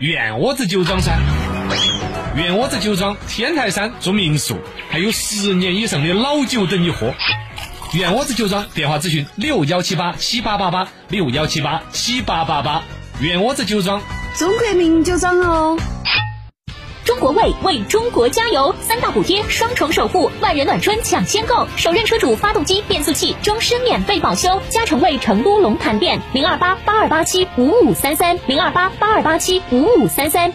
袁窝子酒庄噻！袁窝子酒庄天台山住民宿，还有十年以上的老酒等你喝。袁窝子酒庄电话咨询六幺七八七八八八六幺七八七八八八。袁窝子酒庄，中国名酒庄哦。中国味为中国加油，三大补贴，双重守护，万人暖春抢先购，首任车主发动机、变速器终身免费保修。嘉诚味成都龙潭店零二八八二八七五五三三零二八八二八七五五三三。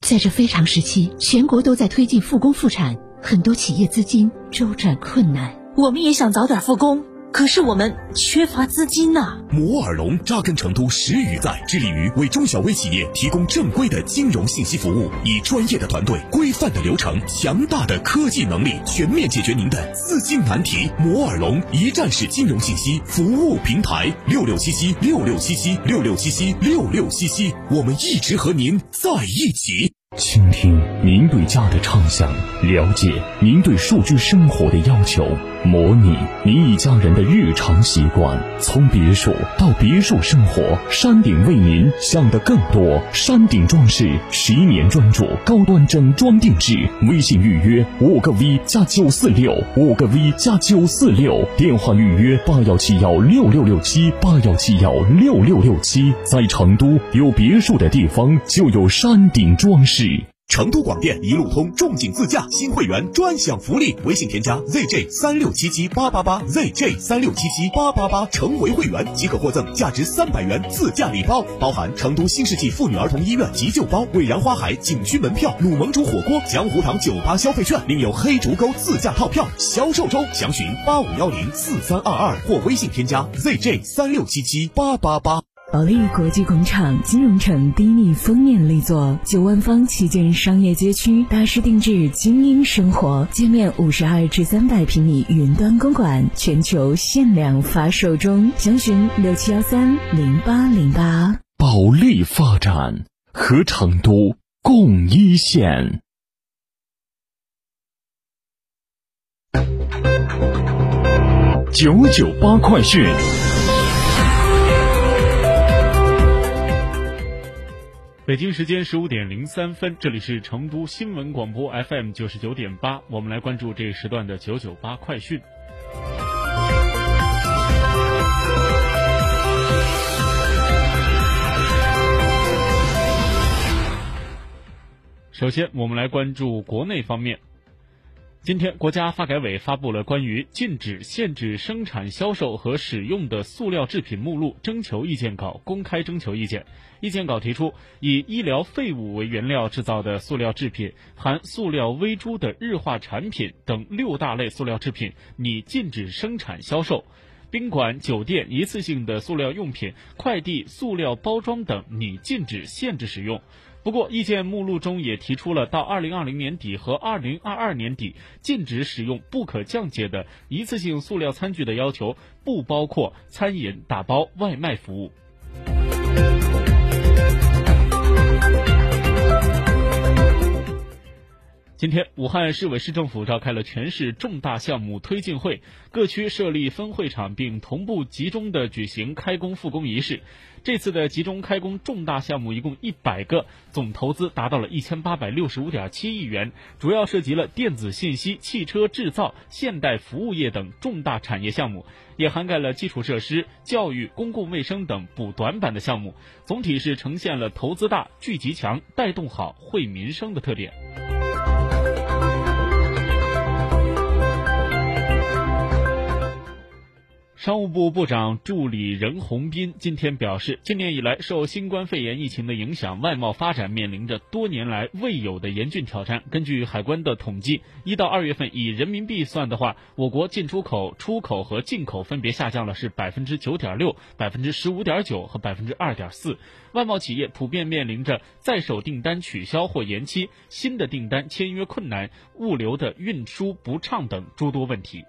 在这非常时期，全国都在推进复工复产，很多企业资金周转困难。我们也想早点复工，可是我们缺乏资金呐、摩尔龙扎根成都十余载，致力于为中小微企业提供正规的金融信息服务，以专业的团队、规范的流程、强大的科技能力，全面解决您的资金难题。摩尔龙一站式金融信息服务平台，六六七七六六七七六六七七六六七七，我们一直和您在一起。倾听您对家的畅想，了解您对数据生活的要求，模拟您一家人的日常习惯。从别墅到别墅生活，山顶为您想的更多。山顶装饰十一年专注高端整装定制，微信预约五个 V 加九四六，五个 V 加九四六，电话预约八幺七幺六六六七八幺七幺六六六七。在成都有别墅的地方就有山顶装饰。成都广电一路通仲景自驾新会员专享福利，微信添加 ZJ 三六七七八八八 ZJ 三六七七八八八，成为会员即可获赠价值三百元自驾礼包，包含成都新世纪妇女儿童医院急救包、蔚然花海景区门票、鲁盟煮火锅、江湖堂酒吧消费券，另有黑竹沟自驾套票销售中，详询八五幺零四三二二或微信添加 ZJ 三六七七八八八。保利国际广场金融城低密封面力作，九万方旗舰商业街区，大师定制精英生活，界面五十二至三百平米云端公馆，全球限量发售中，详询六七幺三零八零八。保利发展和成都共一线。九九八快讯。北京时间十五点零三分，这里是成都新闻广播 FM 九十九点八，我们来关注这一时段的九九八快讯。首先，我们来关注国内方面。今天，国家发改委发布了关于禁止、限制生产、销售和使用的塑料制品目录征求意见稿公开征求意见。意见稿提出，以医疗废物为原料制造的塑料制品、含塑料微珠的日化产品等六大类塑料制品拟禁止生产销售；宾馆、酒店一次性的塑料用品、快递塑料包装等拟禁止、限制使用。不过，意见目录中也提出了到二零二零年底和二零二二年底禁止使用不可降解的一次性塑料餐具的要求，不包括餐饮、打包、外卖服务。今天，武汉市委市政府召开了全市重大项目推进会，各区设立分会场，并同步集中的举行开工复工仪式。这次的集中开工重大项目一共一百个，总投资达到了一千八百六十五点七亿元，主要涉及了电子信息、汽车制造、现代服务业等重大产业项目，也涵盖了基础设施、教育、公共卫生等补短板的项目。总体是呈现了投资大、聚集强、带动好、惠民生的特点。商务部部长助理任洪斌今天表示，今年以来，受新冠肺炎疫情的影响，外贸发展面临着多年来未有的严峻挑战。根据海关的统计，一到二月份以人民币算的话，我国进出口、出口和进口分别下降了是百分之九点六、百分之十五点九和百分之二点四。外贸企业普遍面临着在手订单取消或延期、新的订单签约困难、物流的运输不畅等诸多问题。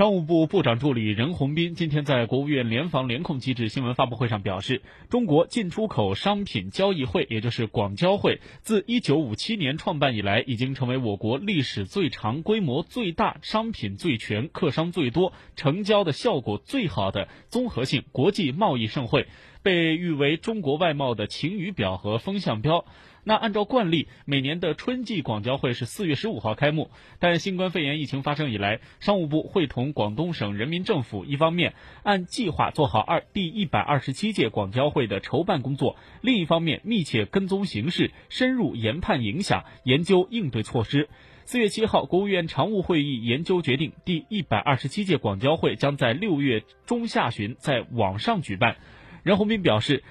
商务部部长助理任洪斌今天在国务院联防联控机制新闻发布会上表示，中国进出口商品交易会，也就是广交会，自1957年创办以来，已经成为我国历史最长、规模最大、商品最全、客商最多、成交的效果最好的综合性国际贸易盛会，被誉为中国外贸的晴雨表和风向标。那按照惯例，每年的春季广交会是四月十五号开幕。但新冠肺炎疫情发生以来，商务部会同广东省人民政府，一方面按计划做好二第一百二十七届广交会的筹办工作，另一方面密切跟踪形势，深入研判影响，研究应对措施。四月七号，国务院常务会议研究决定，第一百二十七届广交会将在六月中下旬在网上举办。任洪斌表示。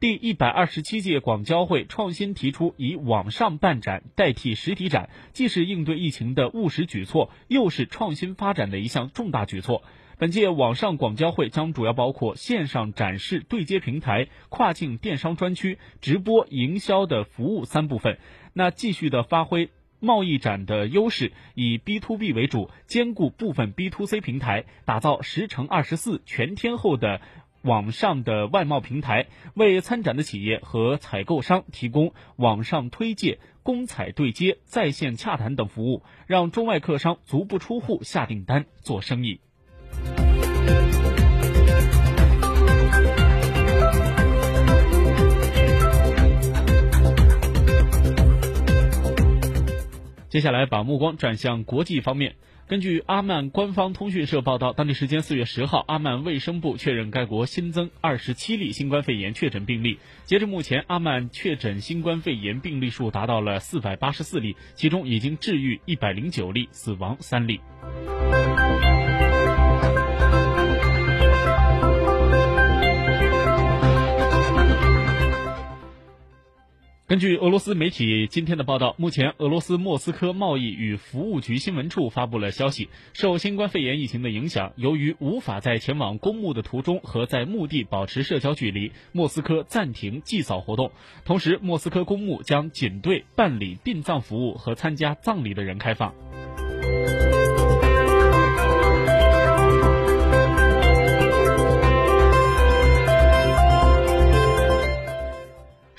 第一百二十七届广交会创新提出以网上办展代替实体展，既是应对疫情的务实举措，又是创新发展的一项重大举措。本届网上广交会将主要包括线上展示对接平台、跨境电商专区、直播营销的服务三部分。那继续的发挥贸易展的优势，以 B to B 为主，兼顾部分 B to C 平台，打造十乘二十四全天候的。网上的外贸平台为参展的企业和采购商提供网上推介、公采对接、在线洽谈等服务，让中外客商足不出户下订单做生意。接下来把目光转向国际方面。根据阿曼官方通讯社报道，当地时间四月十号，阿曼卫生部确认该国新增二十七例新冠肺炎确诊病例。截至目前，阿曼确诊新冠肺炎病例数达到了四百八十四例，其中已经治愈一百零九例，死亡三例。根据俄罗斯媒体今天的报道，目前俄罗斯莫斯科贸易与服务局新闻处发布了消息，受新冠肺炎疫情的影响，由于无法在前往公墓的途中和在墓地保持社交距离，莫斯科暂停祭扫活动。同时，莫斯科公墓将仅对办理殡葬服务和参加葬礼的人开放。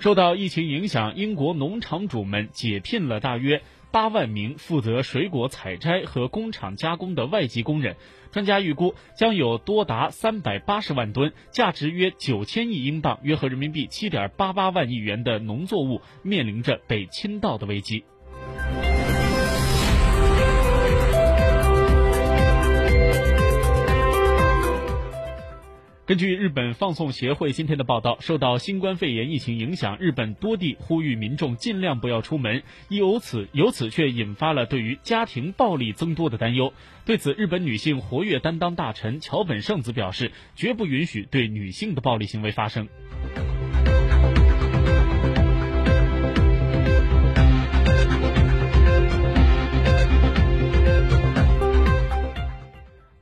受到疫情影响，英国农场主们解聘了大约八万名负责水果采摘和工厂加工的外籍工人。专家预估，将有多达三百八十万吨、价值约九千亿英镑（约合人民币七点八八万亿元）的农作物面临着被倾倒的危机。根据日本放送协会今天的报道，受到新冠肺炎疫情影响，日本多地呼吁民众尽量不要出门，由此由此却引发了对于家庭暴力增多的担忧。对此，日本女性活跃担当大臣桥本圣子表示，绝不允许对女性的暴力行为发生。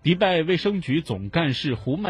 迪拜卫生局总干事胡曼。